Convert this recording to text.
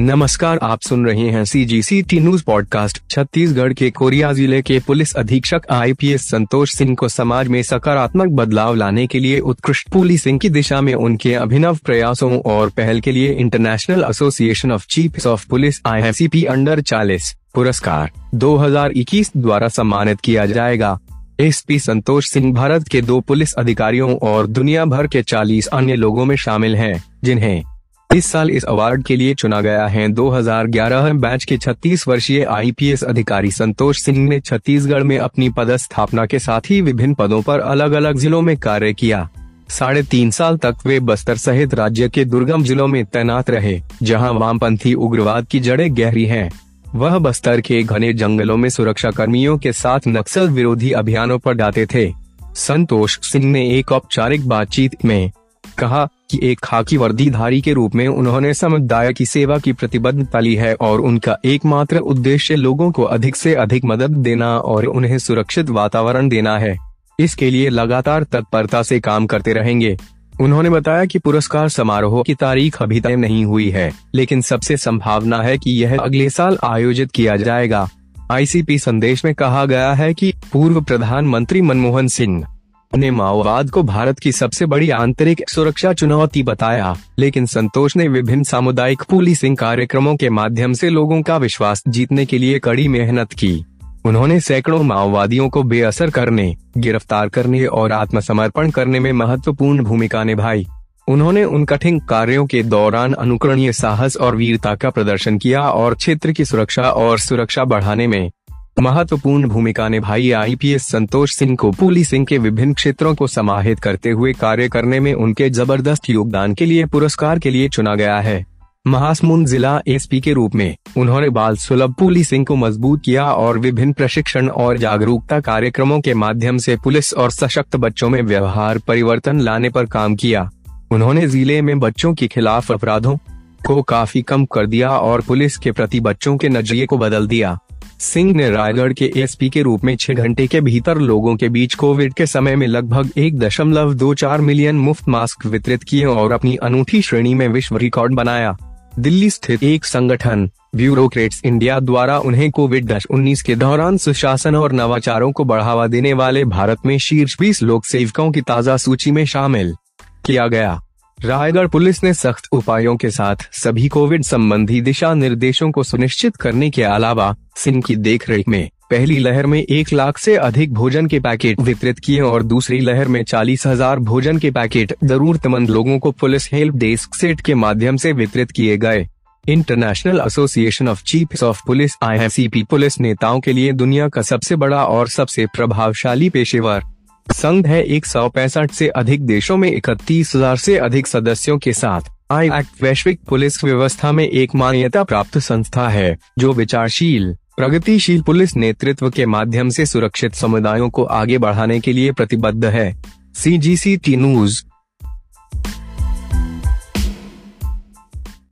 नमस्कार आप सुन रहे हैं C G C T news podcast Chhattisgarh के कोरिया ज़िले के पुलिस अधीक्षक आईपीएस संतोष सिंह को समाज में सकारात्मक बदलाव लाने के लिए उत्कृष्ट पुलिसिंग की दिशा में उनके अभिनव प्रयासों और पहल के लिए international association of chief of police I under चालीस पुरस्कार 2021 द्वारा सम्मानित किया जाएगा। एसपी संतोष सिंह भारत के दो पुलिस अधिकारियों और दुनिया भर के 40 अन्य लोगों में शामिल हैं, जिन्हें इस साल इस अवार्ड के लिए चुना गया है। 2011 बैच के 36 वर्षीय आईपीएस अधिकारी संतोष सिंह ने छत्तीसगढ़ में अपनी पदस्थापना के साथ ही विभिन्न पदों पर अलग अलग जिलों में कार्य किया। साढ़े तीन साल तक वे बस्तर सहित राज्य के दुर्गम जिलों में तैनात रहे, जहाँ वामपंथी उग्रवाद की जड़ें गहरी हैं। वह बस्तर के घने जंगलों में सुरक्षा कर्मियों के साथ नक्सल विरोधी अभियानों पर जाते थे। संतोष सिंह ने एक औपचारिक बातचीत में कहा कि एक खाकी वर्दीधारी के रूप में उन्होंने समुदाय की सेवा की प्रतिबद्धता ली है और उनका एकमात्र उद्देश्य लोगों को अधिक से अधिक मदद देना और उन्हें सुरक्षित वातावरण देना है। इसके लिए लगातार तत्परता से काम करते रहेंगे। उन्होंने बताया कि पुरस्कार समारोह की तारीख अभी तय नहीं हुई है, लेकिन सबसे संभावना है कि यह अगले साल आयोजित किया जाएगा। आईसीपी संदेश में कहा गया है कि पूर्व प्रधानमंत्री मनमोहन सिंह ने माओवाद को भारत की सबसे बड़ी आंतरिक सुरक्षा चुनौती बताया, लेकिन संतोष ने विभिन्न सामुदायिक पुलिसिंग कार्यक्रमों के माध्यम से लोगों का विश्वास जीतने के लिए कड़ी मेहनत की। उन्होंने सैकड़ों माओवादियों को बेअसर करने, गिरफ़्तार करने और आत्मसमर्पण करने में महत्वपूर्ण भूमिका निभाई। उन्होंने उन कठिन कार्यों के दौरान अनुकरणीय साहस और वीरता का प्रदर्शन किया और क्षेत्र की सुरक्षा और सुरक्षा बढ़ाने में महत्वपूर्ण भूमिका निभाई। आईपीएस संतोष सिंह को पुलिसिंग के विभिन्न क्षेत्रों को समाहित करते हुए कार्य करने में उनके ज़बरदस्त योगदान के लिए पुरस्कार के लिए चुना गया है। महासमुंद जिला एसपी के रूप में, उन्होंने बाल सुलभ पुलिसिंग को मज़बूत किया और विभिन्न प्रशिक्षण और जागरूकता कार्यक्रमों के माध्यम से पुलिस और सशक्त बच्चों में व्यवहार परिवर्तन लाने पर काम किया। उन्होंने ज़िले में बच्चों के खिलाफ अपराधों को काफ़ी कम कर दिया और पुलिस के प्रति बच्चों के नज़रिए को बदल दिया। सिंह ने रायगढ़ के एसपी के रूप में छह घंटे के भीतर लोगों के बीच कोविड के समय में लगभग एक दशमलव दो चार मिलियन मुफ़्त मास्क वितरित किए और अपनी अनूठी श्रेणी में विश्व रिकॉर्ड बनाया। दिल्ली स्थित एक संगठन, ब्यूरोक्रेट्स इंडिया द्वारा उन्हें कोविड उन्नीस के दौरान सुशासन और नवाचारों को बढ़ावा देने वाले भारत में शीर्ष बीस लोक सेवकों की ताज़ा सूची में शामिल किया गया। रायगढ़ पुलिस ने सख्त उपायों के साथ सभी कोविड संबंधी दिशा निर्देशों को सुनिश्चित करने के अलावा सिंह की देखरेख में पहली लहर में एक लाख से अधिक भोजन के पैकेट वितरित किए और दूसरी लहर में चालीस हज़ार भोजन के पैकेट जरूरतमंद लोगों को पुलिस हेल्प डेस्क सेट के माध्यम से वितरित किए गए। International association of chief of police, I police नेताओं के लिए दुनिया का सबसे बड़ा और सबसे प्रभावशाली पेशेवर। संघ है एक सौ पैंसठ से अधिक देशों में इकतीस हज़ार से अधिक सदस्यों के साथ। आई एक्ट वैश्विक पुलिस व्यवस्था में एक मान्यता प्राप्त संस्था है, जो विचारशील, प्रगतिशील पुलिस नेतृत्व के माध्यम से सुरक्षित समुदायों को आगे बढ़ाने के लिए प्रतिबद्ध है। सी जी सी टी न्यूज़